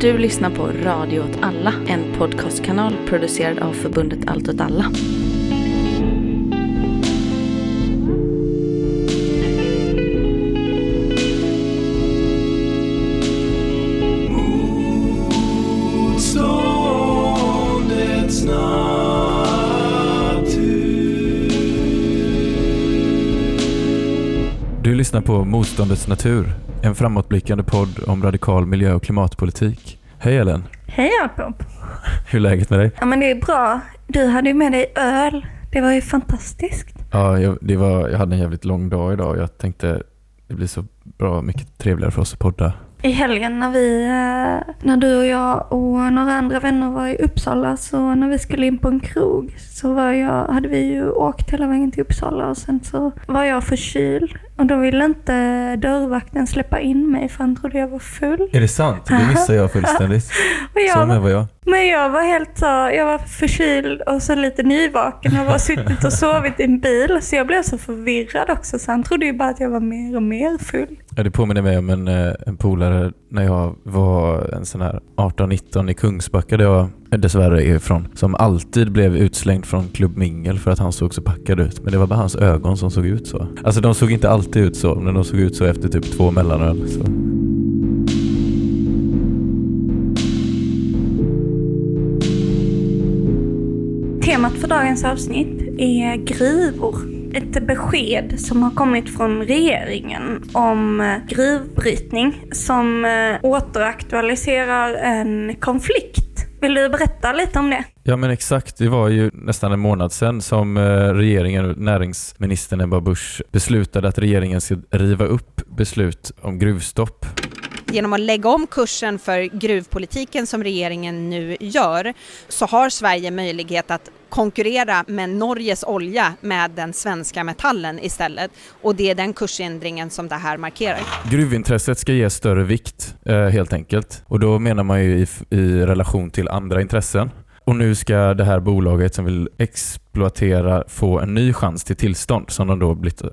Du lyssnar på Radio åt alla, en podcastkanal producerad av förbundet Allt åt alla. Lyssnar på Motståndets natur, en framåtblickande podd om radikal miljö och klimatpolitik. Hej Ellen, Hej Jakob! hur är läget med dig? Ja men det är bra. Du hade ju med dig öl. Det var ju fantastiskt. Ja, jag, det var, jag hade en jävligt lång dag idag och jag tänkte det blir så bra mycket trevligare för oss att podda. I helgen när vi, eh, när du och jag och några andra vänner var i Uppsala, så när vi skulle in på en krog så var jag, hade vi ju åkt hela vägen till Uppsala och sen så var jag förkyld. Och då ville inte dörrvakten släppa in mig för han trodde jag var full. Är det sant? Det missade jag fullständigt. Och jag Så var, jag. men jag var helt så, jag var förkyld och så lite nyvaken och var suttit och sovit i en bil. Så jag blev så förvirrad också så han trodde ju bara att jag var mer och mer full. Ja, det påminner mig om en, eh, en polare när jag var en sån här 18-19 i Kungsbacka där jag dessvärre är ifrån. Som alltid blev utslängd från Club Mingel för att han såg så packad ut. Men det var bara hans ögon som såg ut så. Alltså de såg inte alltid ut så, men de såg ut så efter typ två mellanöl. Så. Temat för dagens avsnitt är gruvor. Ett besked som har kommit från regeringen om eh, gruvbrytning som eh, återaktualiserar en konflikt. Vill du berätta lite om det? Ja men exakt, det var ju nästan en månad sedan som eh, regeringen, näringsministern Ebba Busch beslutade att regeringen ska riva upp beslut om gruvstopp. Genom att lägga om kursen för gruvpolitiken som regeringen nu gör så har Sverige möjlighet att konkurrera med Norges olja med den svenska metallen istället. Och det är den kursändringen som det här markerar. Gruvintresset ska ges större vikt eh, helt enkelt. Och då menar man ju i, i relation till andra intressen. Och nu ska det här bolaget som vill exploatera få en ny chans till tillstånd som de då blivit eh,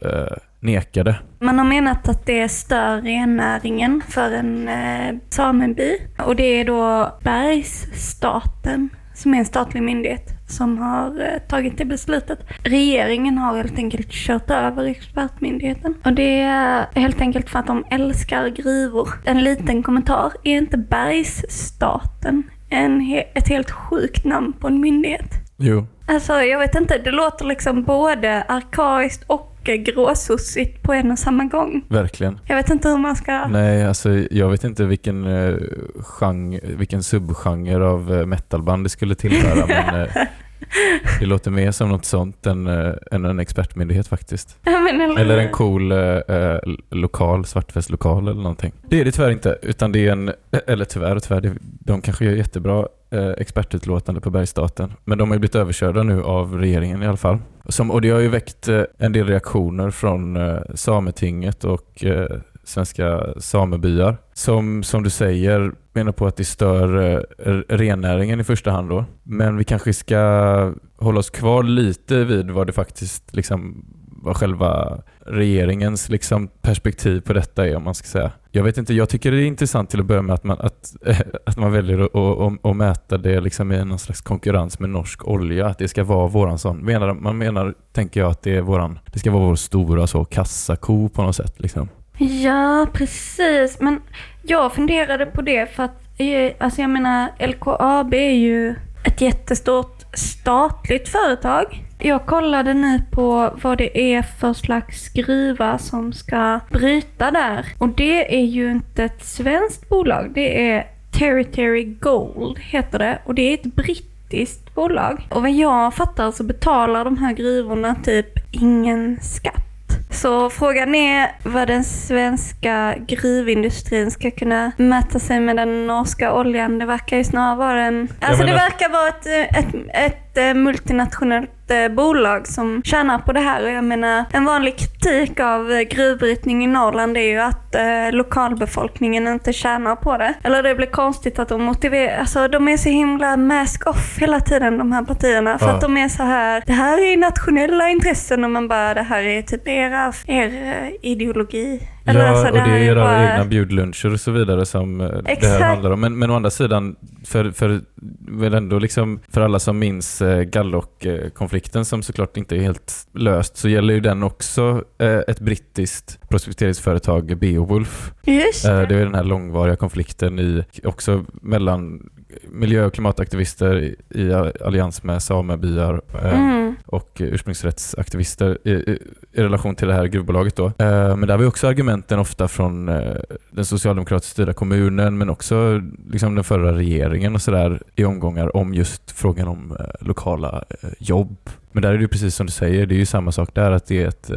nekade. Man har menat att det stör rennäringen för en eh, sameby. Och det är då Bergsstaten, som är en statlig myndighet, som har eh, tagit det beslutet. Regeringen har helt enkelt kört över expertmyndigheten. Och det är helt enkelt för att de älskar gruvor. En liten kommentar, är inte Bergsstaten en he- ett helt sjukt namn på en myndighet? Jo. Alltså jag vet inte, det låter liksom både arkaiskt och gråsossigt på en och samma gång. Verkligen. Jag vet inte hur man ska... Nej, alltså jag vet inte vilken, eh, genre, vilken subgenre av eh, metalband det skulle tillhöra men eh, det låter mer som något sånt än, eh, än en expertmyndighet faktiskt. Men eller, en cool eh, lokal, svartfestlokal eller någonting. Det är det tyvärr inte, utan det är en, eller tyvärr och tyvärr, de kanske gör jättebra eh, expertutlåtande på Bergsstaten. Men de har ju blivit överkörda nu av regeringen i alla fall. Som, och det har ju väckt en del reaktioner från Sametinget och svenska samebyar. Som, som du säger menar på att det stör eh, rennäringen i första hand då. Men vi kanske ska hålla oss kvar lite vid vad det faktiskt liksom vad själva regeringens liksom perspektiv på detta är om man ska säga. Jag vet inte, jag tycker det är intressant till att börja med att man, att, att man väljer att, att, att mäta det liksom i någon slags konkurrens med norsk olja, att det ska vara våran sån. Menar, man menar, tänker jag, att det är våran, det ska vara vår stora så kassako på något sätt liksom. Ja, precis. Men jag funderade på det för att, eh, alltså jag menar, LKAB är ju ett jättestort statligt företag. Jag kollade nu på vad det är för slags gruva som ska bryta där. Och det är ju inte ett svenskt bolag. Det är Territory Gold heter det. Och det är ett brittiskt bolag. Och vad jag fattar så betalar de här gruvorna typ ingen skatt. Så frågan är vad den svenska gruvindustrin ska kunna mäta sig med den norska oljan. Det verkar ju snarare vara en... Alltså men det verkar vara ett, ett, ett, eh, multinationellt jättebolag som tjänar på det här. Och jag menar, en vanlig kritik av eh, gruvbrytning i Norrland är ju att eh, lokalbefolkningen inte tjänar på det. Eller det blir konstigt att de motiverar, alltså de är så himla mask off hela tiden de här partierna. För Ja. att de är så här, det här är nationella intressen och man bara, det här är typ era, er eh, ideologi. Eller ja, alltså, och det är era bara- egna bjudluncher och så vidare som eh, det Exakt. här handlar om. Men, men å andra sidan, för, för, väl ändå liksom, för alla som minns eh, Gallock-konflikten som såklart inte är helt löst, så gäller ju den också eh, ett brittiskt prospekteringsföretag, Beowulf. Just Eh, det. Det är den här långvariga konflikten i, också mellan miljö och klimataktivister i, allians med samebyar eh, Mm. och ursprungsrättsaktivister i, i, i relation till det här gruvbolaget. Då. Eh, men där var också argumenten ofta från den socialdemokratiskt styrda kommunen men också liksom den förra regeringen och sådär i omgångar om just frågan om lokala jobb. Men där är det precis som du säger, det är ju samma sak där att det är ett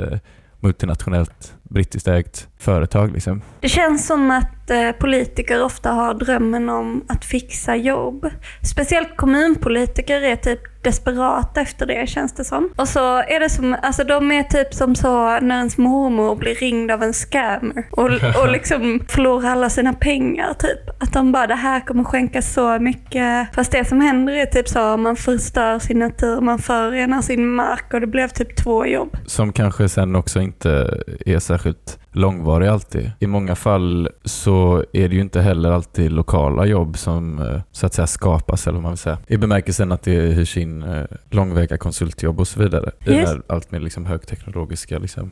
multinationellt brittiskt ägt företag. Liksom. Det känns som att eh, politiker ofta har drömmen om att fixa jobb. Speciellt kommunpolitiker är typ desperata efter det känns det som. Och så är det som, alltså de är typ som så när ens mormor blir ringd av en scammer och, och liksom förlorar alla sina pengar typ. Att de bara, det här kommer skänka så mycket. Fast det som händer är typ så, man förstör sin natur, man förorenar sin mark och det blev typ två jobb. Som kanske sen också inte är särskilt långvarig alltid. I många fall så är det ju inte heller alltid lokala jobb som eh, så att säga skapas, eller vad man vill säga. I bemärkelsen att det hyrs in eh, långväga konsultjobb och så vidare. I Just. det här allt mer liksom högteknologiska. Liksom.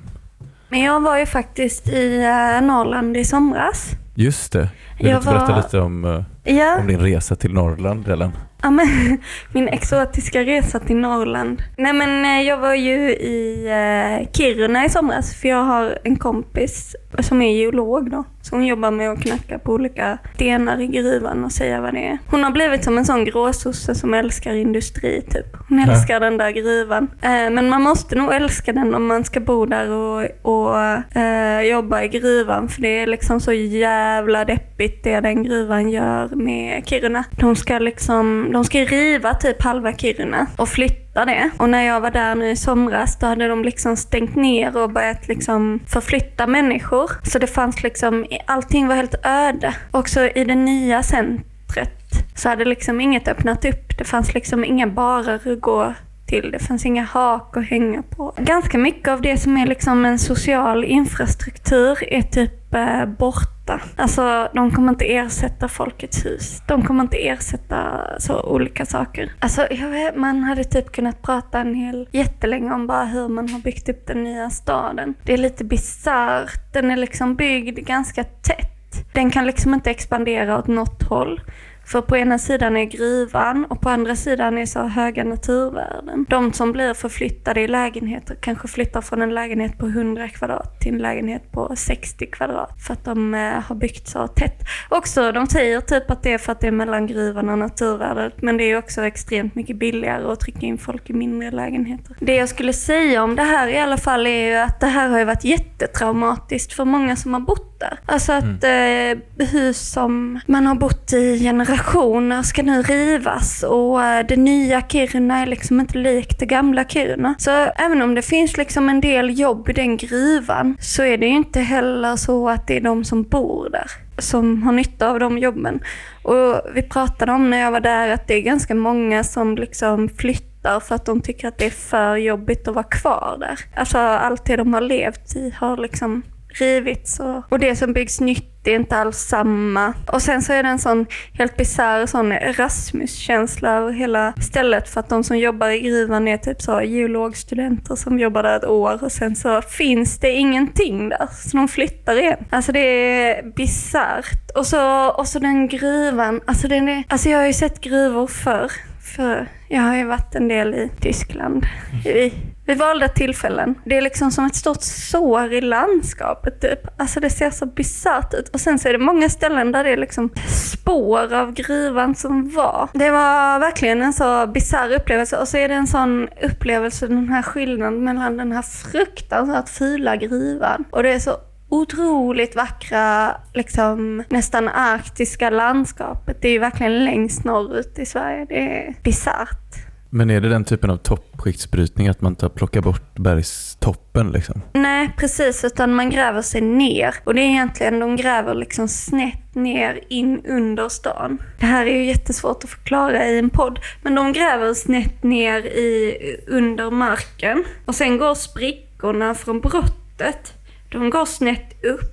Men jag var ju faktiskt i eh, Norrland i somras. Just det. Vill du Jag berätta var- lite om, Ja. om din resa till Norrland, Ellen? Ja, men, min exotiska resa till Norrland. Nej men eh, jag var ju i eh, Kiruna i somras för jag har en kompis som är geolog då. Så hon jobbar med att knacka på olika stenar i gruvan och säga vad det är. Hon har blivit som en sån gråsosse som älskar industri typ. Hon Ja. älskar den där gruvan. Eh, men man måste nog älska den om man ska bo där och, och eh, jobba i gruvan. För det är liksom så jävla deppigt det den gruvan gör med Kiruna. De ska liksom, de ska riva typ halva Kiruna och flytta det. Och när jag var där nu i somras då hade de liksom stängt ner och börjat liksom förflytta människor. Så det fanns liksom, allting var helt öde. Också i det nya centret så hade liksom inget öppnat upp. Det fanns liksom inga barer att gå till. Det fanns inga hak att hänga på. Ganska mycket av det som är liksom en social infrastruktur är typ eh, borta. Alltså de kommer inte ersätta Folkets hus. De kommer inte ersätta så olika saker. Alltså jag vet, man hade typ kunnat prata en hel jättelänge om bara hur man har byggt upp den nya staden. Det är lite bisarrt. Den är liksom byggd ganska tätt. Den kan liksom inte expandera åt något håll. För på ena sidan är gruvan och på andra sidan är så höga naturvärden. De som blir förflyttade i lägenheter kanske flyttar från en lägenhet på 100 kvadrat till en lägenhet på 60 kvadrat. För att de eh, har byggt så tätt. Också, de säger typ att det är för att det är mellan gruvan och naturvärdet. Men det är också extremt mycket billigare att trycka in folk i mindre lägenheter. Det jag skulle säga om det här i alla fall är ju att det här har ju varit jättetraumatiskt för många som har bott där. Alltså att eh, hus som man har bott i generationer ska nu rivas och eh, det nya Kiruna är liksom inte likt det gamla Kiruna. Så även om det finns liksom en del jobb i den gruvan så är det ju inte heller så att det är de som bor där som har nytta av de jobben. Och vi pratade om när jag var där att det är ganska många som liksom flyttar för att de tycker att det är för jobbigt att vara kvar där. Alltså allt det de har levt i har liksom rivits och, och det som byggs nytt är inte alls samma. Och sen så är det en sån helt bisarr sån Erasmus-känsla över hela stället för att de som jobbar i gruvan är typ så geologstudenter som jobbar där ett år och sen så finns det ingenting där så de flyttar igen. Alltså det är bisarrt. Och så, och så den gruvan, alltså, den är, alltså jag har ju sett gruvor förr. För jag har ju varit en del i Tyskland. I, vid valda tillfällen. Det är liksom som ett stort sår i landskapet typ. Alltså det ser så bisarrt ut. Och sen så är det många ställen där det är liksom spår av gruvan som var. Det var verkligen en så bisarr upplevelse. Och så är det en sån upplevelse, den här skillnaden mellan den här fruktansvärt fula gruvan och det är så otroligt vackra, liksom nästan arktiska landskapet. Det är ju verkligen längst norrut i Sverige. Det är bisarrt. Men är det den typen av toppskiktsbrytning att man tar, plockar bort bergstoppen liksom? Nej, precis. Utan man gräver sig ner. Och det är egentligen, de gräver liksom snett ner in under stan. Det här är ju jättesvårt att förklara i en podd. Men de gräver snett ner i, under marken. Och sen går sprickorna från brottet. De går snett upp.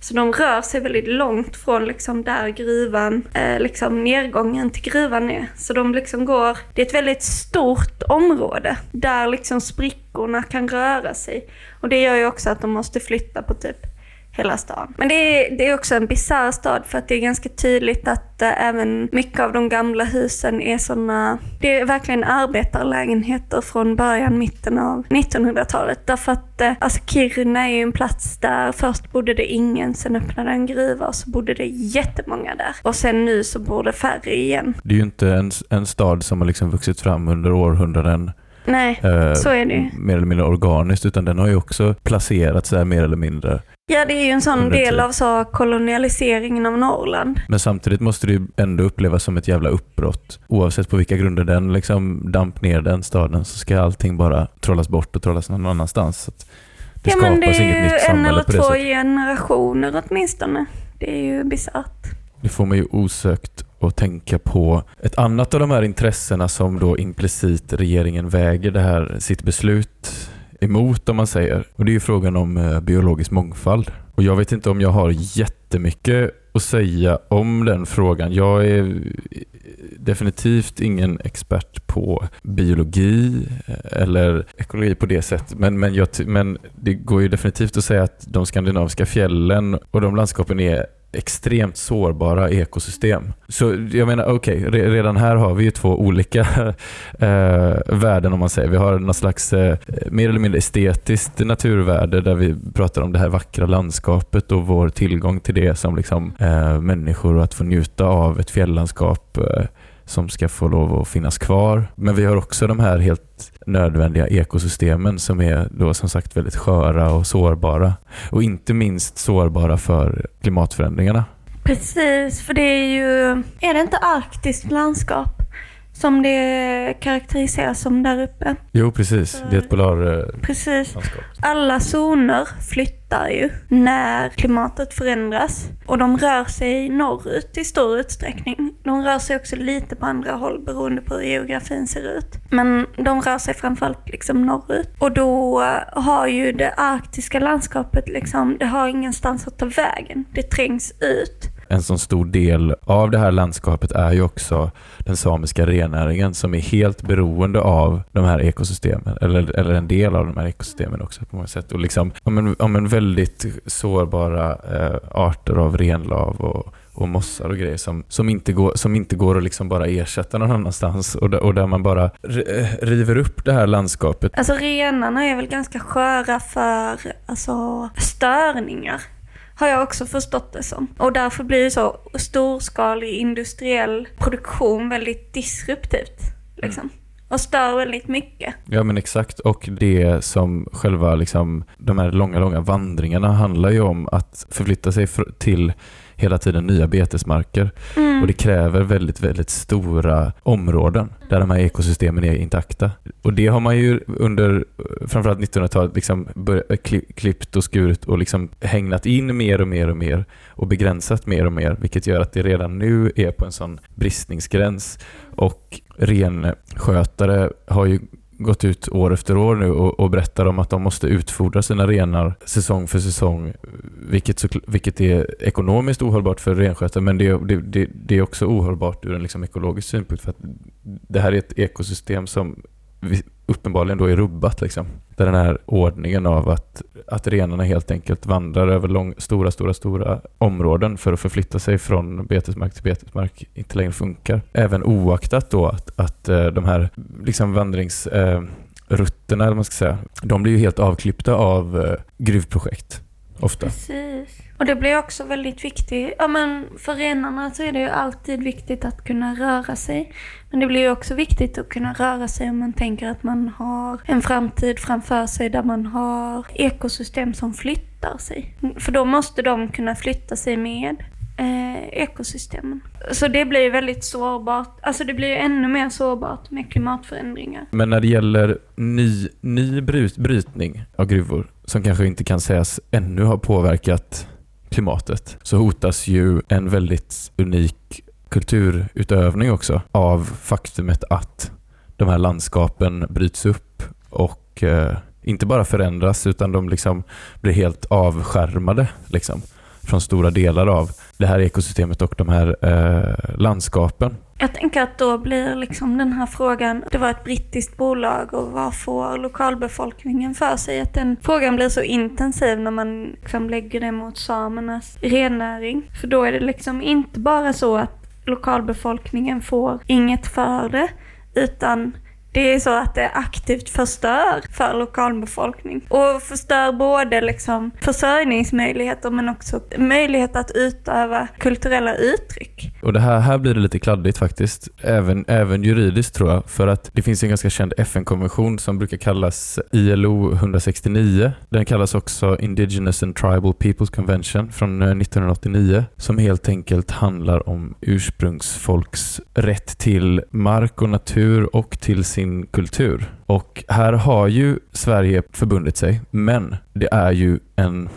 Så de rör sig väldigt långt från liksom där gruvan, eh, liksom nedgången till gruvan är. Så de liksom går, det är ett väldigt stort område där liksom sprickorna kan röra sig. Och det gör ju också att de måste flytta på typ hela stan. Men det är, det är också en bisarr stad för att det är ganska tydligt att äh, även mycket av de gamla husen är sådana, det är verkligen arbetarlägenheter från början, mitten av 1900-talet. Därför att äh, alltså Kiruna är ju en plats där först bodde det ingen, sen öppnade en gruva och så bodde det jättemånga där. Och sen nu så bor det färre igen. Det är ju inte en, en stad som har liksom vuxit fram under århundraden Nej, eh, så är det ju. mer eller mindre organiskt utan den har ju också placerats där mer eller mindre. Ja, det är ju en sån del av så kolonialiseringen av Norrland. Men samtidigt måste det ju ändå upplevas som ett jävla uppbrott. Oavsett på vilka grunder den liksom damp ner den staden så ska allting bara trollas bort och trollas någon annanstans. Så att det ja, men det skapas inget är nytt ju en samhälle eller två generationer åtminstone. Det är ju bisarrt. Det får man ju osökt att tänka på ett annat av de här intressena som då implicit regeringen väger det här sitt beslut emot om man säger. Och det är ju frågan om eh, biologisk mångfald. Och jag vet inte om jag har jättemycket att säga om den frågan. Jag är eh, definitivt ingen expert på biologi eh, eller ekologi på det sättet. Men, men, jag, men det går ju definitivt att säga att de skandinaviska fjällen och de landskapen är extremt sårbara ekosystem. Så jag menar, okej, re- redan här har vi ju två olika eh, värden om man säger. Vi har någon slags eh, mer eller mindre estetiskt naturvärde där vi pratar om det här vackra landskapet och vår tillgång till det som liksom, eh, människor och att få njuta av ett fjälllandskap eh, som ska få lov att finnas kvar. Men vi har också de här helt nödvändiga ekosystemen som är då som sagt väldigt sköra och sårbara. Och inte minst sårbara för klimatförändringarna. Precis, för det är ju... Är det inte arktiskt landskap som det karaktäriseras som där uppe? Jo, precis. Det är ett polarlandskap. Precis. Alla zoner flyttar ju när klimatet förändras. Och de rör sig norrut i stor utsträckning. De rör sig också lite på andra håll beroende på hur geografin ser ut. Men de rör sig framförallt liksom norrut. Och då har ju det arktiska landskapet liksom, det har ingenstans att ta vägen. Det trängs ut. En sån stor del av det här landskapet är ju också den samiska rennäringen som är helt beroende av de här ekosystemen, eller, eller en del av de här ekosystemen också på många sätt. Och liksom, om en, om en väldigt sårbara eh, arter av renlav och, och mossar och grejer som, som, inte, går, som inte går att liksom bara ersätta någon annanstans och där, och där man bara eh, river upp det här landskapet. Alltså renarna är väl ganska sköra för alltså, störningar. Har jag också förstått det som. Och därför blir så storskalig industriell produktion väldigt disruptivt. Liksom. Och stör väldigt mycket. Ja men exakt och det som själva liksom, de här långa, långa vandringarna handlar ju om att förflytta sig till hela tiden nya betesmarker Mm. och det kräver väldigt, väldigt stora områden där de här ekosystemen är intakta. Och det har man ju under framförallt 1900-talet liksom klippt och skurit och liksom hägnat in mer och mer och mer och begränsat mer och mer vilket gör att det redan nu är på en sån bristningsgräns och renskötare har ju gått ut år efter år nu och, och berättar om att de måste utfodra sina renar säsong för säsong, vilket, så, vilket är ekonomiskt ohållbart för renskötare, men det, det, det, det är också ohållbart ur en liksom ekologisk synpunkt, för att det här är ett ekosystem som uppenbarligen då är rubbat. Liksom. Där den här ordningen av att, att renarna helt enkelt vandrar över lång, stora, stora, stora områden för att förflytta sig från betesmark till betesmark inte längre funkar. Även oaktat då att, att eh, de här liksom vandringsrutterna, eh, rutterna, eller vad man ska säga, de blir ju helt avklippta av eh, gruvprojekt. Ofta. Precis. Och det blir också väldigt viktigt. Ja men för renarna så är det ju alltid viktigt att kunna röra sig. Men det blir ju också viktigt att kunna röra sig om man tänker att man har en framtid framför sig där man har ekosystem som flyttar sig. För då måste de kunna flytta sig med. eh, ekosystemen. Så det blir ju väldigt sårbart. Alltså det blir ju ännu mer sårbart med klimatförändringar. Men när det gäller ny, ny bryt, brytning av gruvor som kanske inte kan sägas ännu ha påverkat klimatet så hotas ju en väldigt unik kulturutövning också av faktumet att de här landskapen bryts upp och eh, inte bara förändras utan de liksom blir helt avskärmade liksom, från stora delar av det här ekosystemet och de här eh, landskapen. Jag tänker att då blir liksom den här frågan, det var ett brittiskt bolag och vad får lokalbefolkningen för sig? Att den frågan blir så intensiv när man liksom lägger det mot samernas rennäring. För då är det liksom inte bara så att lokalbefolkningen får inget för det, utan det är så att det aktivt förstör för lokalbefolkning. Och förstör både liksom försörjningsmöjligheter men också möjlighet att utöva kulturella uttryck. Och det här, här blir det lite kladdigt faktiskt, även, även juridiskt tror jag, för att det finns en ganska känd FN-konvention som brukar kallas ILO 169. Den kallas också Indigenous and Tribal Peoples Convention från eh, 1989, som helt enkelt handlar om ursprungsfolks rätt till mark och natur och till sin kultur. Och här har ju Sverige förbundit sig, men det är ju en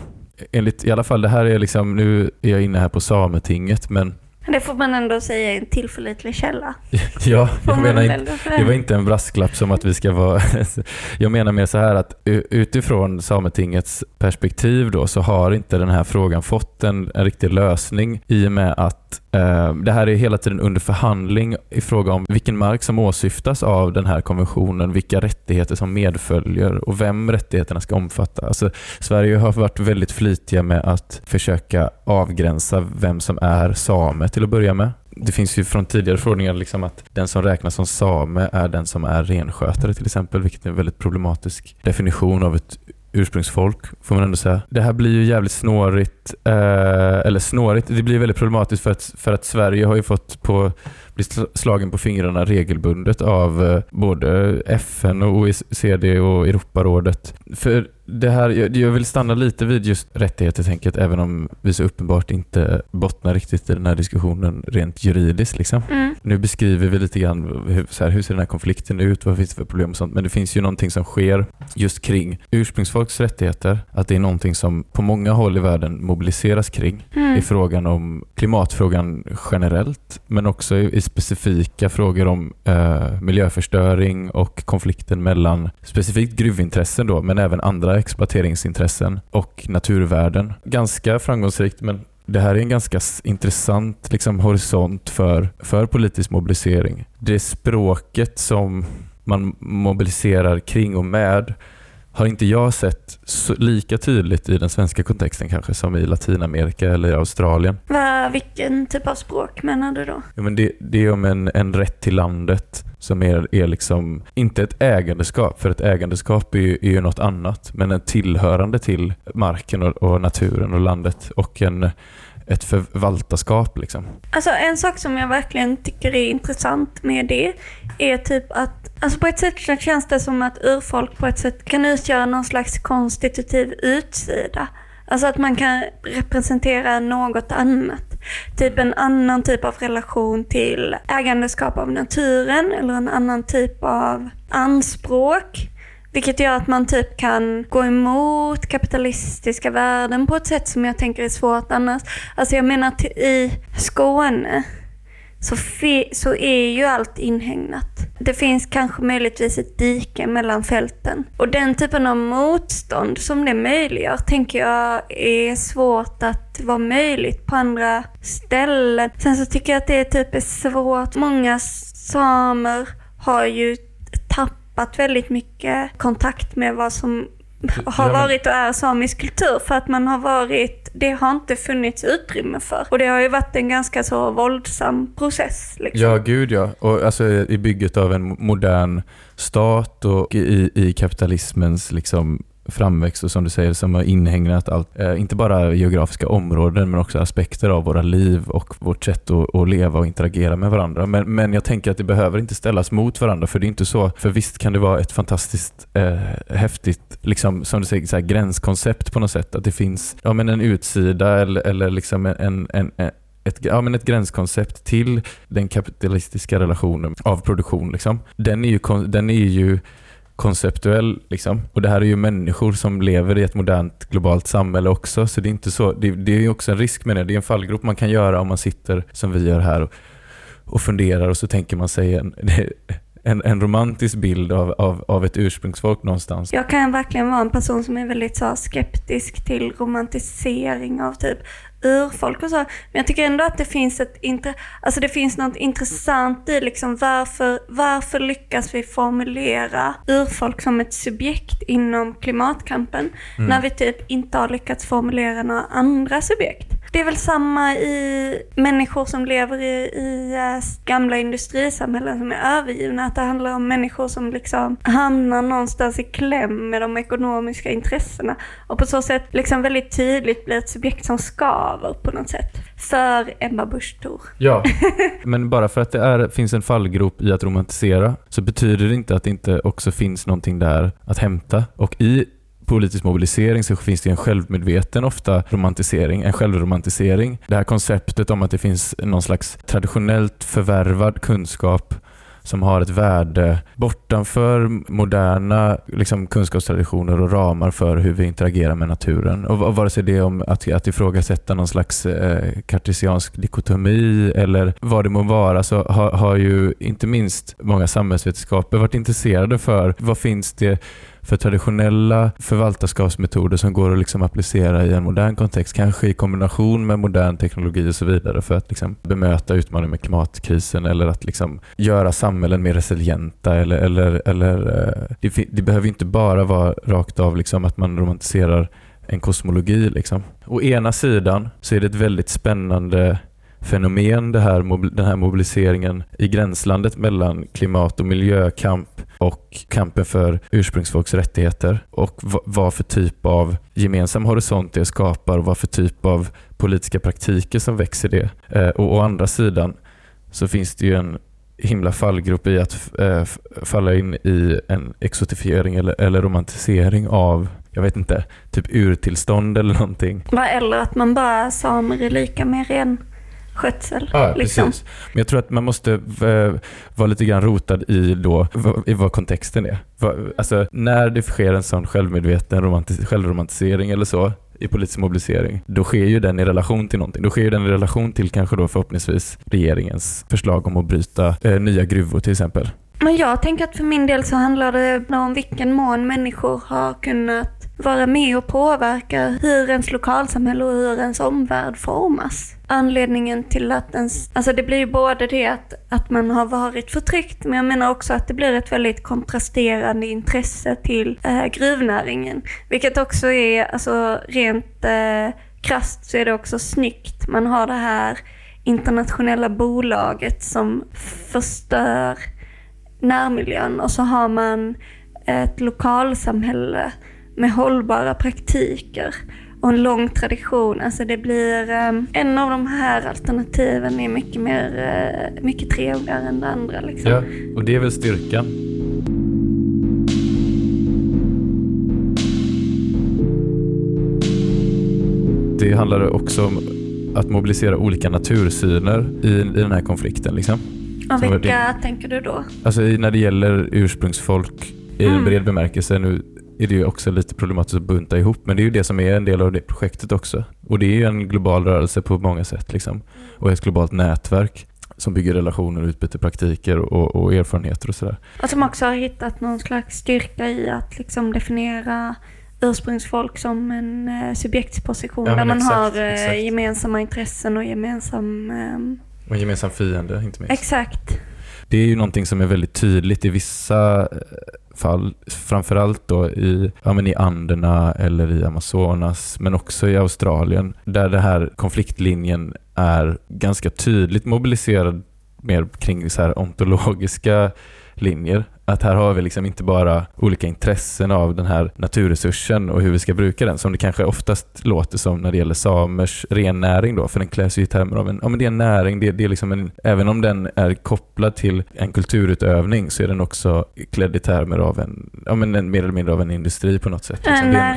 Enligt, i alla fall det här är liksom, nu är jag inne här på Sametinget, men Det får man ändå säga är en tillförlitlig källa. Ja, jag menar inte, det var inte en brasklapp som att vi ska vara... Jag menar mer så här att utifrån Sametingets perspektiv då så har inte den här frågan fått en, en riktig lösning i och med att eh, det här är hela tiden under förhandling i fråga om vilken mark som åsyftas av den här konventionen, vilka rättigheter som medföljer och vem rättigheterna ska omfatta. Alltså, Sverige har varit väldigt flitiga med att försöka avgränsa vem som är same till att börja med. Det finns ju från tidigare förordningar liksom att den som räknas som same är den som är renskötare till exempel, vilket är en väldigt problematisk definition av ett ursprungsfolk, får man ändå säga. Det här blir ju jävligt snårigt, eh, eller snårigt, det blir väldigt problematiskt för att, för att Sverige har ju fått på, bli sl- slagen på fingrarna regelbundet av eh, både FN och OECD och Europarådet. För det här, jag, jag vill stanna lite vid just rättigheter tänket, även om vi så uppenbart inte bottnar riktigt i den här diskussionen rent juridiskt. Liksom. Mm. Nu beskriver vi lite grann hur, så här, hur ser den här konflikten ut, vad finns det för problem och sånt. Men det finns ju någonting som sker just kring ursprungsfolks rättigheter. Att det är någonting som på många håll i världen mobiliseras kring Mm. i frågan om klimatfrågan generellt, men också i, i specifika frågor om eh, miljöförstöring och konflikten mellan specifikt gruvintressen då, men även andra exploateringsintressen och naturvärden. Ganska framgångsrikt, men det här är en ganska intressant liksom, horisont för, för politisk mobilisering. Det språket som man mobiliserar kring och med har inte jag sett så lika tydligt i den svenska kontexten kanske som i Latinamerika eller i Australien. Va, vilken typ av språk menar du då? Ja, men det, det är om en, en rätt till landet som är, är liksom, inte ett ägandeskap, för ett ägandeskap är ju, är ju något annat, men en tillhörande till marken och, och naturen och landet och en, ett förvaltarskap. Liksom. Alltså en sak som jag verkligen tycker är intressant med det är typ att Alltså på ett sätt så känns det som att urfolk på ett sätt kan utgöra någon slags konstitutiv utsida. Alltså att man kan representera något annat. Typ en annan typ av relation till ägandeskap av naturen eller en annan typ av anspråk. Vilket gör att man typ kan gå emot kapitalistiska värden på ett sätt som jag tänker är svårt annars. Alltså jag menar att i Skåne så, så är ju allt inhägnat. Det finns kanske möjligtvis ett dike mellan fälten. Och den typen av motstånd som det möjliggör tänker jag är svårt att vara möjligt på andra ställen. Sen så tycker jag att det typ är svårt. Många samer har ju tappat väldigt mycket kontakt med vad som har varit och är samisk kultur för att man har varit, det har inte funnits utrymme för. Och det har ju varit en ganska så våldsam process. Liksom. Ja, gud ja. Och alltså i bygget av en modern stat och i, i kapitalismens liksom framväxt och som du säger som har inhägnat allt, eh, inte bara geografiska områden men också aspekter av våra liv och vårt sätt att, att leva och interagera med varandra. Men, men jag tänker att det behöver inte ställas mot varandra för det är inte så, för visst kan det vara ett fantastiskt eh, häftigt, liksom, som du säger, så här, gränskoncept på något sätt, att det finns ja, men en utsida eller, eller liksom en, en, en ett, ja, men ett gränskoncept till den kapitalistiska relationen av produktion. Liksom. Den är ju, den är ju konceptuell. Liksom. Och det här är ju människor som lever i ett modernt globalt samhälle också. Så det är inte så, det, det är också en risk med det. Det är en fallgrop man kan göra om man sitter som vi gör här och, och funderar och så tänker man sig en, en, en romantisk bild av, av, av ett ursprungsfolk någonstans. Jag kan verkligen vara en person som är väldigt så skeptisk till romantisering av typ urfolk och så. Men jag tycker ändå att det finns ett intre, alltså det finns något intressant i liksom varför, varför lyckas vi formulera urfolk som ett subjekt inom klimatkampen när vi typ inte har lyckats formulera några andra subjekt. Det är väl samma i människor som lever i, i eh, gamla industrisamhällen som är övergivna. Att det handlar om människor som liksom hamnar någonstans i kläm med de ekonomiska intressena. Och på så sätt liksom väldigt tydligt blir ett subjekt som skaver på något sätt. För Ebba Busch. Ja, men bara för att det är, finns en fallgrop i att romantisera så betyder det inte att det inte också finns någonting där att hämta. Och i politisk mobilisering så finns det en självmedveten ofta romantisering, en självromantisering. Det här konceptet om att det finns någon slags traditionellt förvärvad kunskap som har ett värde bortanför moderna liksom, kunskapstraditioner och ramar för hur vi interagerar med naturen. Och, och vare sig det är om att, att ifrågasätta någon slags eh, kartesiansk dikotomi eller vad det må vara så har, har ju inte minst många samhällsvetenskaper varit intresserade för vad finns det för traditionella förvaltarskapsmetoder som går att liksom applicera i en modern kontext, kanske i kombination med modern teknologi och så vidare för att liksom bemöta utmaningar med klimatkrisen eller att liksom göra samhällen mer resilienta. Eller, eller, eller, eh, det, det behöver inte bara vara rakt av liksom att man romantiserar en kosmologi. Liksom. Å ena sidan så är det ett väldigt spännande fenomen det här, den här mobiliseringen i gränslandet mellan klimat och miljökamp och kampen för ursprungsfolks rättigheter och vad för typ av gemensam horisont det skapar och vad för typ av politiska praktiker som växer det. Eh, och å andra sidan så finns det ju en himla fallgrop i att eh, falla in i en exotifiering eller, eller romantisering av, jag vet inte, typ urtillstånd eller någonting. Eller att man bara samer är lika med ren skötsel. Ja, liksom. precis. Men jag tror att man måste eh, vara lite grann rotad i, då, i vad kontexten är. Alltså, när det sker en sån självmedveten romantis- självromantisering eller så i politisk mobilisering, då sker ju den i relation till någonting. Då sker ju den i relation till kanske då förhoppningsvis regeringens förslag om att bryta eh, nya gruvor till exempel. Men jag tänker att för min del så handlar det om vilken mån människor har kunnat vara med och påverka hur ens lokalsamhälle och hur ens omvärld formas. Anledningen till att ens, alltså det blir ju både det att, att man har varit förtryckt, men jag menar också att det blir ett väldigt kontrasterande intresse till eh, gruvnäringen. Vilket också är, alltså rent eh, krasst så är det också snyggt. Man har det här internationella bolaget som förstör närmiljön och så har man ett lokalsamhälle med hållbara praktiker och en lång tradition. Alltså det blir, eh, en av de här alternativen är mycket mer, eh, mycket trevligare än det andra liksom. Ja, och det är väl styrkan. Det handlar också om att mobilisera olika natursyner i, i den här konflikten. Liksom. Och vilka tänker du då? Alltså i, när det gäller ursprungsfolk i en bred bemärkelse, nu är det ju också lite problematiskt att bunta ihop, men det är ju det som är en del av det projektet också. Och det är ju en global rörelse på många sätt liksom. och ett globalt nätverk som bygger relationer, utbyter praktiker och, och erfarenheter och sådär. Och som också har hittat någon slags styrka i att liksom definiera ursprungsfolk som en eh, subjektsposition Ja, där man exakt, har eh, exakt. gemensamma intressen och gemensam... ehm, Och en gemensam fiende inte minst. exakt. Det är ju någonting som är väldigt tydligt i vissa eh, fall, framförallt då i, ja, men i Anderna eller i Amazonas, men också i Australien, där den här konfliktlinjen är ganska tydligt mobiliserad mer kring så här ontologiska linjer. Att här har vi liksom inte bara olika intressen av den här naturresursen och hur vi ska bruka den, som det kanske oftast låter som när det gäller samers rennäring då, för den kläs ju i termer av en, ja men det är en näring, det, det är liksom en, även om den är kopplad till en kulturutövning så är den också klädd i termer av en, ja men en, mer eller mindre av en industri på något sätt. Liksom.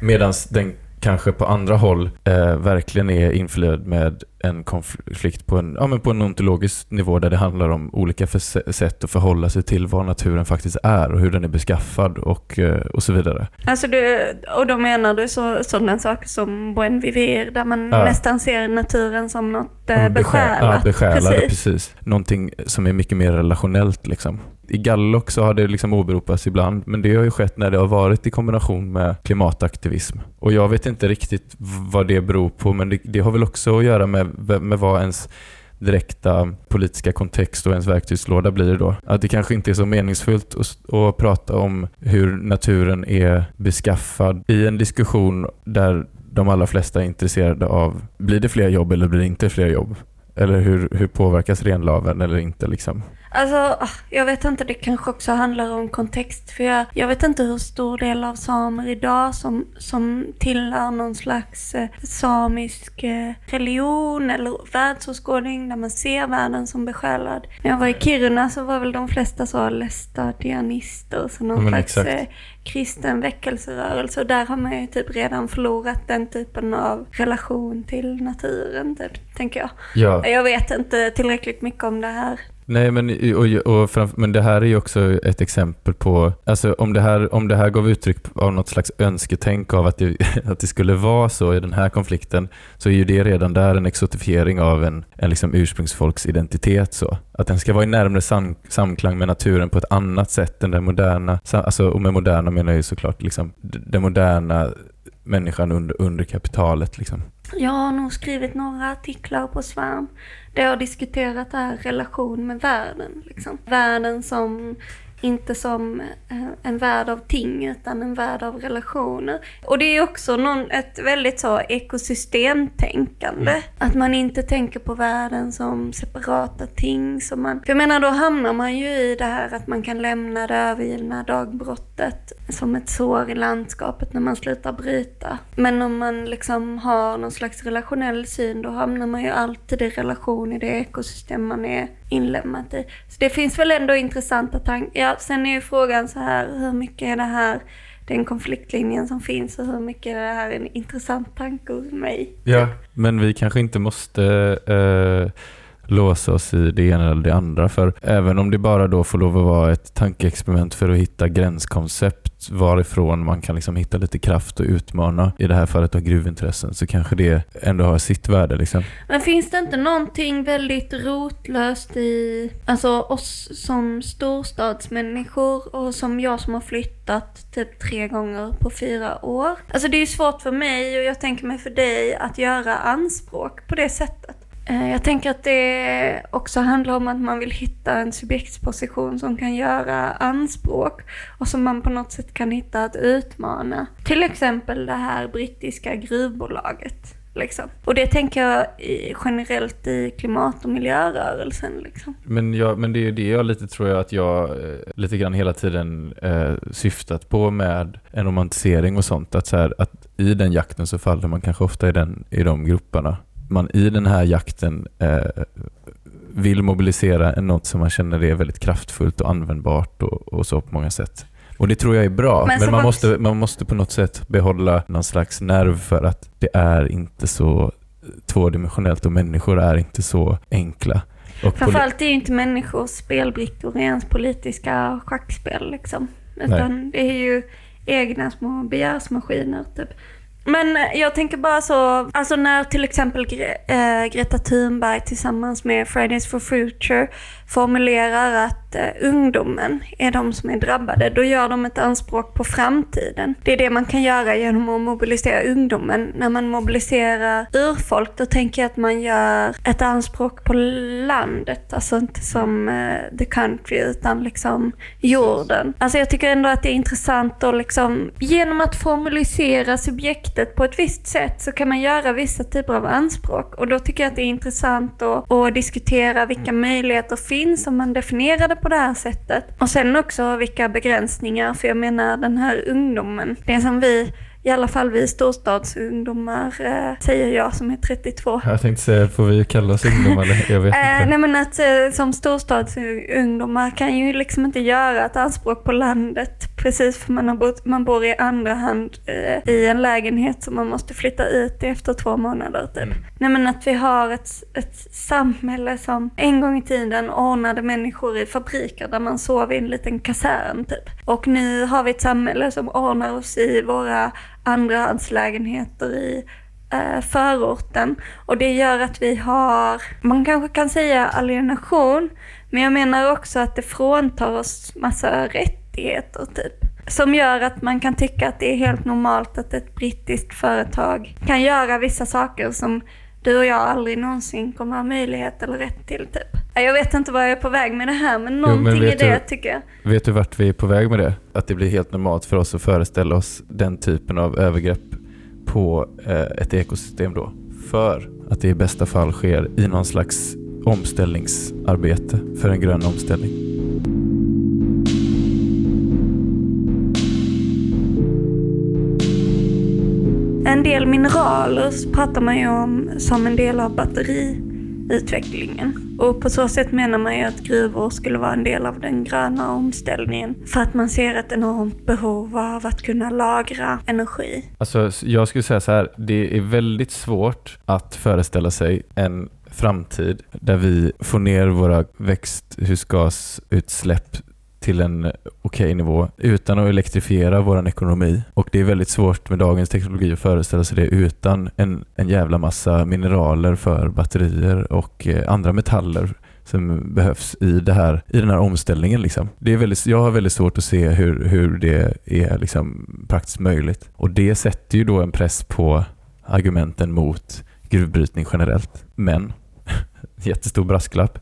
Medan den kanske på andra håll eh, verkligen är influerad med en konflikt på en, ja, men på en ontologisk nivå där det handlar om olika sätt att förhålla sig till vad naturen faktiskt är och hur den är beskaffad och, eh, och så vidare. Alltså du, och då menar du så, sådana saker som buen vivir, där man Ja. nästan ser naturen som något eh, besjälat. Ja, besjälade, Precis. precis. Någonting som är mycket mer relationellt. Liksom. I Gallock så har det liksom åberopats ibland, men det har ju skett när det har varit i kombination med klimataktivism. Och jag vet inte riktigt vad det beror på, men det, det har väl också att göra med, med vad ens direkta politiska kontext och ens verktygslåda blir då. Att det kanske inte är så meningsfullt att, att prata om hur naturen är beskaffad i en diskussion där de allra flesta är intresserade av, blir det fler jobb eller blir det inte fler jobb? Eller hur, hur påverkas renlaven eller inte liksom? Alltså, ah, jag vet inte, det kanske också handlar om kontext. För jag, jag vet inte hur stor del av samer idag som, som tillhör någon slags eh, samisk eh, religion eller världsåskådning där man ser världen som besjälad. När jag var i Kiruna så var väl de flesta så lästadianister, så någon men slags eh, kristen väckelserörelse. Och där har man ju typ redan förlorat den typen av relation till naturen, typ, tänker jag. Ja. Jag vet inte tillräckligt mycket om det här. Nej, men, och, och framf- men det här är ju också ett exempel på, alltså om det här, om det här gav uttryck av något slags önsketänk av att det, att det skulle vara så i den här konflikten, så är ju det redan där en exotifiering av en, en liksom ursprungsfolks identitet. Så. Att den ska vara i närmare sam, samklang med naturen på ett annat sätt än den moderna, alltså, och med moderna menar jag ju såklart liksom, den moderna människan under, under kapitalet. Liksom. Jag har nog skrivit några artiklar på Svärm där jag har diskuterat det här relation med världen. Liksom. Världen som inte som eh, en värld av ting utan en värld av relationer. Och det är också någon, ett väldigt så ekosystemtänkande. Att man inte tänker på världen som separata ting. Som man, för jag menar då hamnar man ju i det här att man kan lämna det övergivna dagbrottet som ett sår i landskapet när man slutar bryta. Men om man liksom har någon slags relationell syn då hamnar man ju alltid i relation i det ekosystem man är inlämnat i. Så det finns väl ändå intressanta tankar. Ja, sen är ju frågan så här, hur mycket är det här den konfliktlinjen som finns och hur mycket är det här en intressant tanke hos mig? Ja. Men vi kanske inte måste uh låsa oss i det ena eller det andra. För även om det bara då får lov att vara ett tankeexperiment för att hitta gränskoncept varifrån man kan liksom hitta lite kraft och utmana, i det här fallet av gruvintressen, så kanske det ändå har sitt värde. Liksom. Men finns det inte någonting väldigt rotlöst i, alltså oss som storstadsmänniskor och som jag som har flyttat typ tre gånger på fyra år? Alltså det är ju svårt för mig och jag tänker mig för dig att göra anspråk på det sättet. Eh, jag tänker att det också handlar om att man vill hitta en subjektsposition som kan göra anspråk och som man på något sätt kan hitta att utmana. Till exempel det här brittiska gruvbolaget. Liksom. Och det tänker jag i, generellt i klimat och miljörörelsen. Liksom. Men, jag, men det är ju det jag lite tror jag att jag eh, lite grann hela tiden eh, syftat på med en romantisering och sånt. Att, så här, att i den jakten så faller man kanske ofta i, den, i de grupperna. Man i den här jakten eh, vill mobilisera något som man känner är väldigt kraftfullt och användbart och, och så på många sätt. Och det tror jag är bra, Men men, man, måste, man måste på något sätt behålla någon slags nerv för att det är inte så tvådimensionellt och människor är inte så enkla. Och Framförallt är ju inte människor spelbrickor i ens politiska schackspel. Liksom. Utan det är ju egna små begärsmaskiner typ. Men eh, jag tänker bara så, alltså när till exempel Gre- äh, Greta Thunberg tillsammans med Fridays for Future formulerar att äh, ungdomen är de som är drabbade, då gör de ett anspråk på framtiden. Det är det man kan göra genom att mobilisera ungdomen. När man mobiliserar urfolk, då tänker jag att man gör ett anspråk på landet, alltså inte som äh, the country, utan liksom jorden. Alltså jag tycker ändå att det är intressant att liksom, genom att formalisera subjektet på ett visst sätt så kan man göra vissa typer av anspråk. Och då tycker jag att det är intressant att, att diskutera vilka möjligheter finns om man definierar det på det här sättet. Och sen också vilka begränsningar, för jag menar den här ungdomen, det som vi i alla fall vi storstadsungdomar, eh, säger jag som är 32, Jag tänkte säga, får vi kalla oss ungdomar? Jag vet Eh, inte. nej men att eh, som storstadsungdomar kan ju liksom inte göra ett anspråk på landet Precis, för man, har bott, man bor i andra hand eh, i en lägenhet som man måste flytta ut i efter två månader typ. Mm. Nej men att vi har ett, ett samhälle som en gång i tiden ordnade människor i fabriker där man sov i en liten kasern typ. Och nu har vi ett samhälle som ordnar oss i våra andrahandslägenheter i eh, förorten. Och det gör att vi har, man kanske kan säga alienation, men jag menar också att det fråntar oss massa rättigheter typ. Som gör att man kan tycka att det är helt normalt att ett brittiskt företag kan göra vissa saker som du och jag aldrig någonsin kommer ha möjlighet eller rätt till typ. Jag vet inte var jag är på väg med det här men någonting men i det du- tycker jag. Vet du vart vi är på väg med det? Att det blir helt normalt för oss att föreställa oss den typen av övergrepp på eh, ett ekosystem då. För att det i bästa fall sker i någon slags omställningsarbete för en grön omställning. En del mineraler pratar man ju om som en del av batteriutvecklingen. Och på så sätt menar man ju att gruvor skulle vara en del av den gröna omställningen. För att man ser ett enormt behov av att kunna lagra energi. Alltså, jag skulle säga så här, det är väldigt svårt att föreställa sig en framtid där vi får ner våra växthusgasutsläpp till en okej nivå utan att elektrifiera vår ekonomi. Och det är väldigt svårt med dagens teknologi att föreställa sig det utan en, en jävla massa mineraler för batterier och eh, andra metaller som behövs i, det här, i den här omställningen. Liksom. Det är väldigt, jag har väldigt svårt att se hur, hur det är liksom praktiskt möjligt. Och det sätter ju då en press på argumenten mot gruvbrytning generellt. Men, jättestor brasklapp,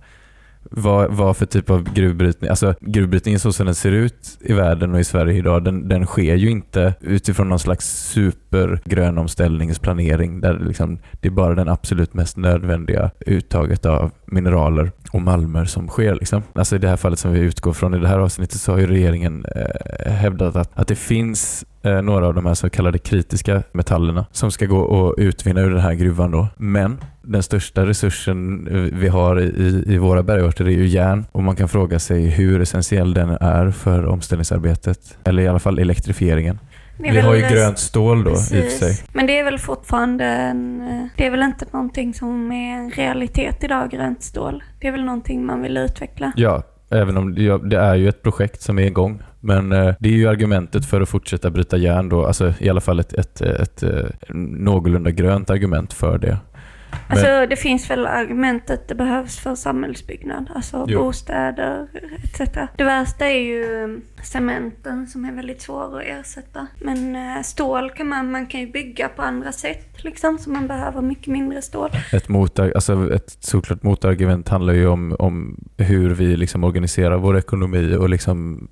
vad, vad för typ av gruvbrytning, alltså gruvbrytningen så som den ser ut i världen och i Sverige idag, den, den sker ju inte utifrån någon slags supergrön omställningsplanering där liksom, det är bara den absolut mest nödvändiga uttaget av mineraler och malmer som sker. Liksom. Alltså i det här fallet som vi utgår från i det här avsnittet så har ju regeringen eh, hävdat att, att det finns eh, några av de här så kallade kritiska metallerna som ska gå att utvinna ur den här gruvan då. Men den största resursen vi har i, i, våra bergarter är ju järn och man kan fråga sig hur essentiell den är för omställningsarbetet. Eller i alla fall elektrifieringen. Vi har ju grönt stål då i och för Precis. sig. Men det är väl fortfarande en, eh, Det är väl inte någonting som är en realitet idag, grönt stål. Det är väl någonting man vill utveckla. Ja, även om det, är ju ett projekt som är igång. Men eh, det är ju argumentet för att fortsätta bryta järn då, alltså i alla fall ett, ett, ett, ett någorlunda grönt argument för det. Alltså det finns väl argumentet det behövs för samhällsbyggnad, alltså Jo. bostäder etc. Det värsta är ju um, cementen som är väldigt svår att ersätta. Men eh, stål kan man, man kan ju bygga på andra sätt liksom, så man behöver mycket mindre stål. Ett, motar, alltså ett såklart motargument handlar ju om, om hur vi liksom organiserar vår ekonomi och liksom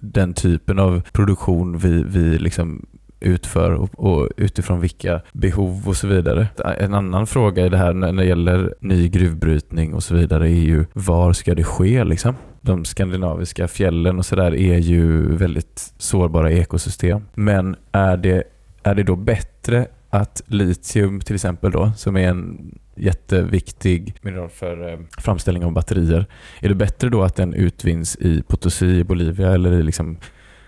den typen av produktion vi, vi liksom utför och, och utifrån vilka behov och så vidare. En annan fråga i det här när det gäller ny gruvbrytning och så vidare är ju var ska det ske liksom? De skandinaviska fjällen och sådär är ju väldigt sårbara ekosystem. Men är det, är det då bättre att litium till exempel då, som är en jätteviktig mineral för eh, framställning av batterier. Är det bättre då att den utvinns i Potosí i Bolivia eller i liksom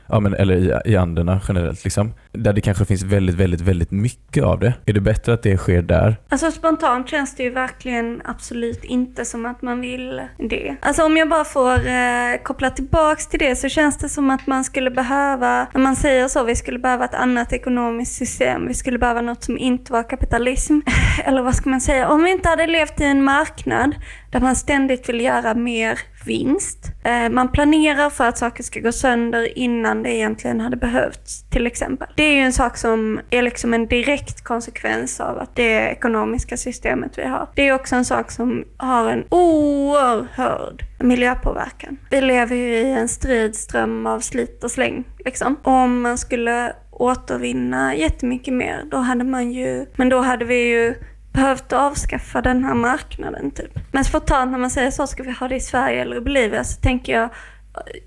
Ja, men, eller i, i Anderna generellt, liksom, där det kanske finns väldigt, väldigt, väldigt mycket av det. Är det bättre att det sker där? Alltså spontant känns det ju verkligen absolut inte som att man vill det. Alltså om jag bara får eh, koppla tillbaks till det så känns det som att man skulle behöva, när man säger så, vi skulle behöva ett annat ekonomiskt system. Vi skulle behöva något som inte var kapitalism. Eller vad ska man säga? Om vi inte hade levt i en marknad där man ständigt vill göra mer vinst. Eh, man planerar för att saker ska gå sönder innan det egentligen hade behövts, till exempel. Det är ju en sak som är liksom en direkt konsekvens av att det ekonomiska systemet vi har. Det är också en sak som har en oerhörd miljöpåverkan. Vi lever ju i en stridström av slit och släng, liksom. Om man skulle återvinna jättemycket mer, då hade man ju, men då hade vi ju behövt avskaffa den här marknaden typ. Men spontant när man säger så, ska vi ha det i Sverige eller i Bolivia, så tänker jag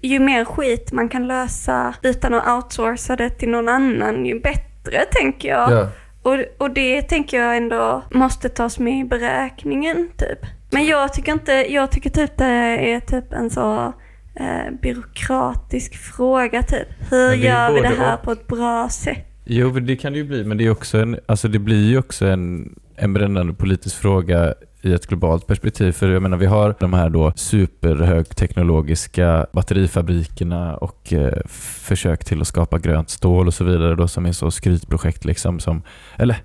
ju mer skit man kan lösa utan att outsourca det till någon annan, ju bättre tänker jag. Och, och det tänker jag ändå måste tas med i beräkningen typ. Men jag tycker inte, jag tycker typ det är typ en så eh, byråkratisk fråga typ. Hur gör vi det här och. på ett bra sätt? Jo, det kan det ju bli, men det, är också en, alltså det blir ju också en, en brännande politisk fråga i ett globalt perspektiv. För jag menar, vi har de här då superhögteknologiska batterifabrikerna och eh, försök till att skapa grönt stål och så vidare då som är så skrytprojekt liksom som, eller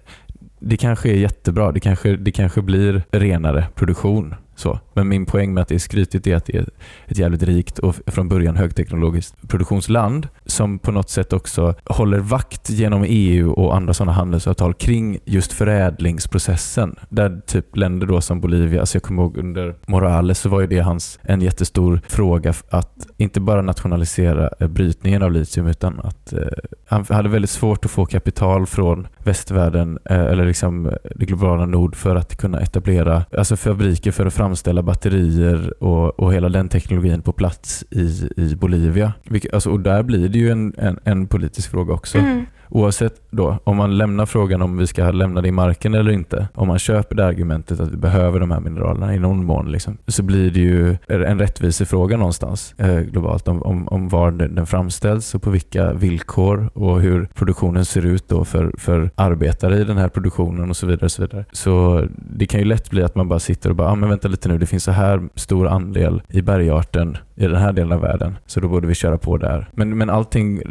det kanske är jättebra, det kanske, det kanske blir renare produktion. Så. Men min poäng med att det är skrytigt är att det är ett jävligt rikt och från början högteknologiskt produktionsland som på något sätt också håller vakt genom EU och andra sådana handelsavtal kring just förädlingsprocessen. Där typ länder då som Bolivia, alltså jag kommer ihåg under Morales så var ju det hans, en jättestor fråga att inte bara nationalisera eh, brytningen av litium utan att eh, han hade väldigt svårt att få kapital från västvärlden eh, eller liksom eh, det globala nord för att kunna etablera alltså fabriker för att framställa batterier och, och hela den teknologin på plats i, i Bolivia. Vilket, alltså, och där blir det ju en, en, en politisk fråga också. Mm. Oavsett då, om man lämnar frågan om vi ska lämna det i marken eller inte, om man köper det argumentet att vi behöver de här mineralerna i någon mån, liksom, så blir det ju en rättvisefråga någonstans eh, globalt om, om, om var den framställs och på vilka villkor och hur produktionen ser ut då för, för arbetare i den här produktionen och så vidare. Och så, vidare. så det kan ju lätt bli att man bara sitter och bara, ah, men vänta lite nu, det finns så här stor andel i bergarten i den här delen av världen, så då borde vi köra på där. Men, men allting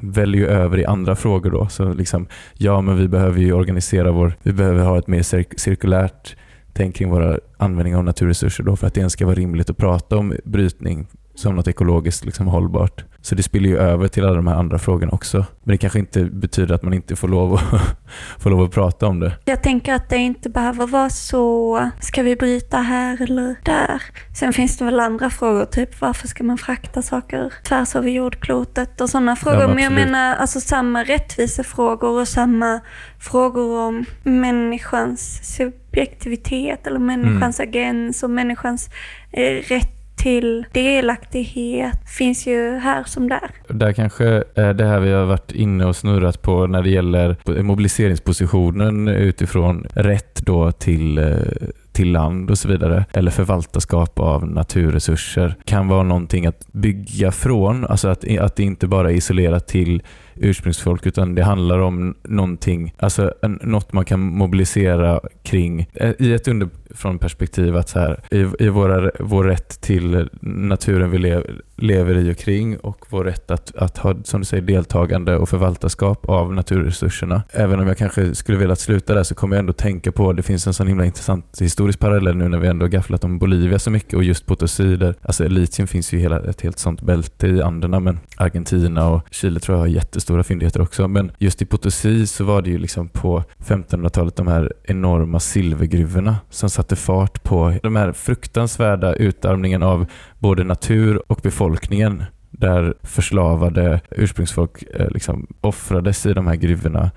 väljer ju över i andra frågor då. Så liksom, ja, men vi behöver ju organisera vår, vi behöver ha ett mer cir- cirkulärt tänk kring våra användning av naturresurser då för att det ens ska vara rimligt att prata om brytning som något ekologiskt liksom hållbart. Så det spiller ju över till alla de här andra frågorna också. Men det kanske inte betyder att man inte får lov att, får lov att prata om det. Jag tänker att det inte behöver vara så, ska vi bryta här eller där? Sen finns det väl andra frågor, typ varför ska man frakta saker tvärs över jordklotet och sådana frågor. men men jag menar alltså samma rättvisefrågor och samma frågor om människans subjektivitet eller människans agens och människans eh, rätt till delaktighet finns ju här som där. Där kanske är det här vi har varit inne och snurrat på när det gäller mobiliseringspositionen utifrån rätt då till eh, till land och så vidare, eller förvaltarskap av naturresurser, kan vara någonting att bygga från. Alltså att, att det inte bara är isolerat till ursprungsfolk, utan det handlar om någonting, alltså en, något man kan mobilisera kring eh, i ett underifrån perspektiv att så här, i, i våra, vår rätt till naturen vi lev, lever i och kring och vår rätt att, att ha, som du säger, deltagande och förvaltarskap av naturresurserna. Även om jag kanske skulle vilja sluta där så kommer jag ändå tänka på, det finns en sån himla intressant historisk parallell nu när vi ändå gafflat om Bolivia så mycket och just Potosí där, alltså litium finns ju hela, ett helt sånt bälte i Anderna men Argentina och Chile tror jag har jättestora fyndigheter också. Men just i potosi så var det ju liksom på 1500-talet de här enorma silvergruvorna som satte fart på de här fruktansvärda utarmningen av både natur och befolkningen där förslavade ursprungsfolk eh, liksom offrades i de här gruvorna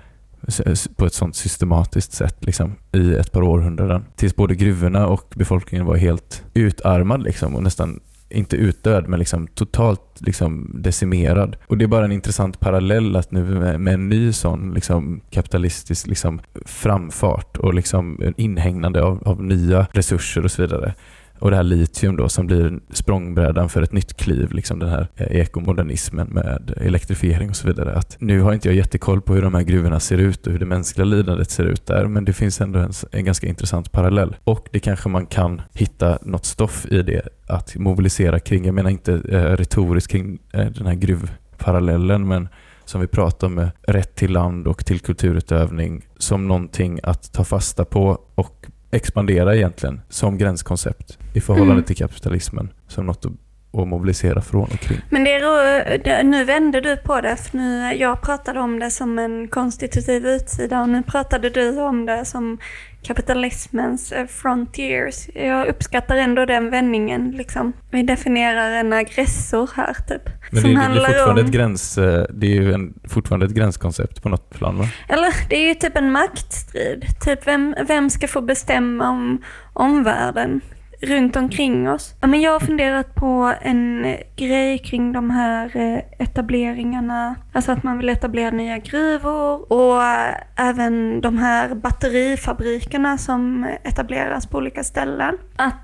på ett sånt systematiskt sätt liksom, i ett par århundraden. Tills både gruvorna och befolkningen var helt utarmad liksom, och nästan inte utdöd, men liksom totalt liksom decimerad. Och det är bara en intressant parallell att nu med, med en ny sån liksom kapitalistisk liksom framfart och liksom inhägnande av, av nya resurser och så vidare. Och det här litium då som blir språngbrädan för ett nytt kliv, liksom den här eh, ekomodernismen med elektrifiering och så vidare. Att nu har inte jag jättekoll på hur de här gruvorna ser ut och hur det mänskliga lidandet ser ut där, men det finns ändå en, en ganska intressant parallell. Och det kanske man kan hitta något stoff i det att mobilisera kring. Jag menar inte eh, retoriskt kring eh, den här gruvparallellen, men som vi pratar om med rätt till land och till kulturutövning som någonting att ta fasta på och expandera egentligen som gränskoncept i förhållande Mm. till kapitalismen som något att, att mobilisera från och kring. Men det är, nu vände du på det, för nu, jag pratade om det som en konstitutiv utsida och nu pratade du om det som kapitalismens eh, frontiers. Jag uppskattar ändå den vändningen. Liksom. Vi definierar en aggressor här, typ. Men som det, det handlar blir fortfarande om, ett gräns, eh, det är ju en, fortfarande ett gränskoncept på något plan va? Eller det är ju typ en maktstrid. Typ vem, vem ska få bestämma om omvärlden? Runt omkring oss. Ja, men jag har funderat på en eh, grej kring de här eh, etableringarna. Alltså att man vill etablera nya gruvor och eh, även de här batterifabrikerna som etableras på olika ställen. Att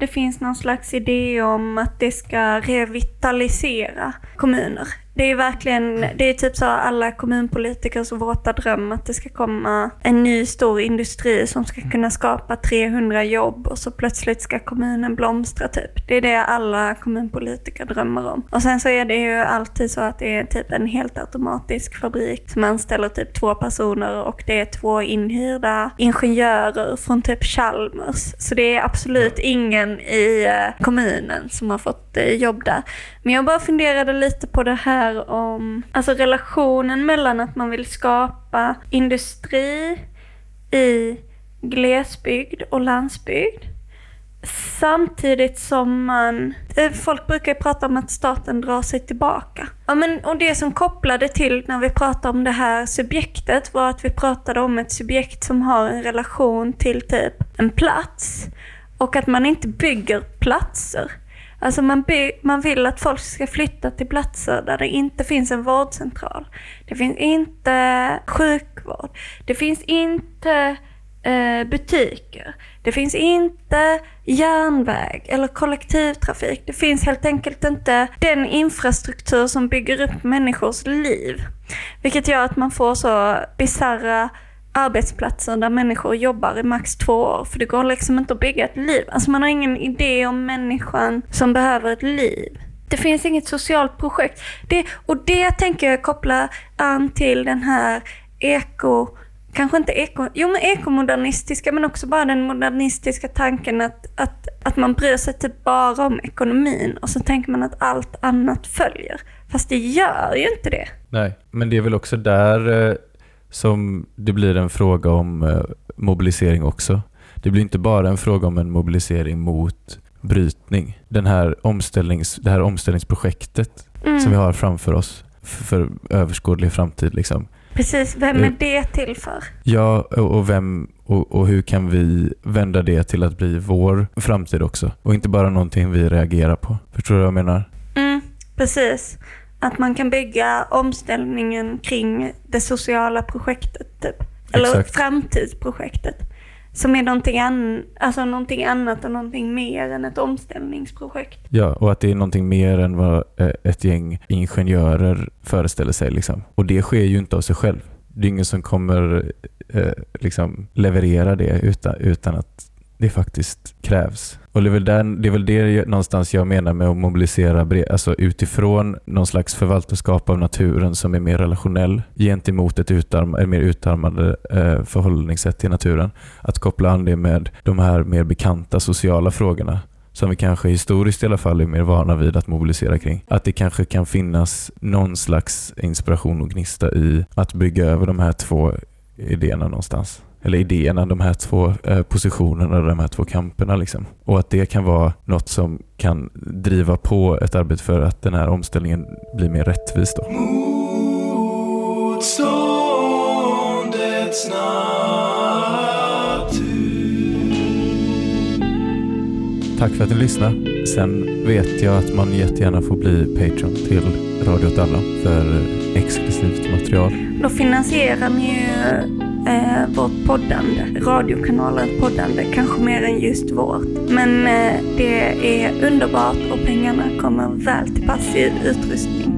det finns någon slags idé om att det ska revitalisera kommuner. Det är verkligen, det är typ så alla kommunpolitikers våta dröm att det ska komma en ny stor industri som ska kunna skapa 300 jobb och så plötsligt ska kommunen blomstra typ. Det är det alla kommunpolitiker drömmer om. Och sen så är det ju alltid så att det är typ en helt automatisk fabrik som anställer typ två personer och det är två inhyrda ingenjörer från typ Chalmers. Så det är absolut ingen i eh, kommunen som har fått eh, jobb där. Men jag bara funderade lite på det här om alltså relationen mellan att man vill skapa industri i glesbygd och landsbygd. Samtidigt som man... Eh, folk brukar ju prata om att staten drar sig tillbaka. Ja, men, och det som kopplade till när vi pratade om det här subjektet var att vi pratade om ett subjekt som har en relation till typ en plats. Och att man inte bygger platser. Alltså man, by- man vill att folk ska flytta till platser där det inte finns en vårdcentral. Det finns inte sjukvård. Det finns inte eh, butiker. Det finns inte järnväg eller kollektivtrafik. Det finns helt enkelt inte den infrastruktur som bygger upp människors liv. Vilket gör att man får så bisarra arbetsplatser där människor jobbar i max två år. För det går liksom inte att bygga ett liv. Alltså man har ingen idé om människan som behöver ett liv. Det finns inget socialt projekt. Det, och det tänker jag koppla an till den här eko kanske inte eko, jo men ekomodernistiska men också bara den modernistiska tanken att, att, att man bryr sig typ bara om ekonomin och så tänker man att allt annat följer. Fast det gör ju inte det. Nej, men det är väl också där eh, som det blir en fråga om eh, mobilisering också. Det blir inte bara en fråga om en mobilisering mot brytning. Den här omställnings, det här omställningsprojektet Mm. som vi har framför oss för överskådlig framtid. Liksom. Precis, vem är Mm. det till för? Ja, och, och, vem, och, och hur kan vi vända det till att bli vår framtid också? Och inte bara någonting vi reagerar på. Förstår du vad jag menar? Mm, precis. Att man kan bygga omställningen kring det sociala projektet typ. Eller Exakt. framtidsprojektet. Som är någonting, an- alltså någonting annat och någonting mer än ett omställningsprojekt. Ja, och att det är någonting mer än vad eh, ett gäng ingenjörer föreställer sig. Liksom. Och det sker ju inte av sig själv. Det är ingen som kommer eh, liksom leverera det utan, utan att det faktiskt krävs. Och det är väl, där, det, är väl det någonstans jag menar med att mobilisera brev, alltså utifrån någon slags förvaltarskap av naturen som är mer relationell gentemot ett, utarm, ett mer utarmande eh, förhållningssätt till naturen. Att koppla an det med de här mer bekanta sociala frågorna som vi kanske historiskt i alla fall är mer vana vid att mobilisera kring. Att det kanske kan finnas någon slags inspiration och gnista i att bygga över de här två idéerna någonstans. Eller idéerna, de här två eh, positionerna, de här två kamperna. Liksom. Och att det kan vara något som kan driva på ett arbete för att den här omställningen blir mer rättvis. Då. Motståndets natur. Tack för att ni lyssnade. Sen vet jag att man jättegärna får bli Patreon till Radio åt alla för exklusivt material. Då finansierar ni ju eh, vårt poddande, radiokanalens poddande, kanske mer än just vårt. Men eh, det är underbart och pengarna kommer väl till pass i utrustning.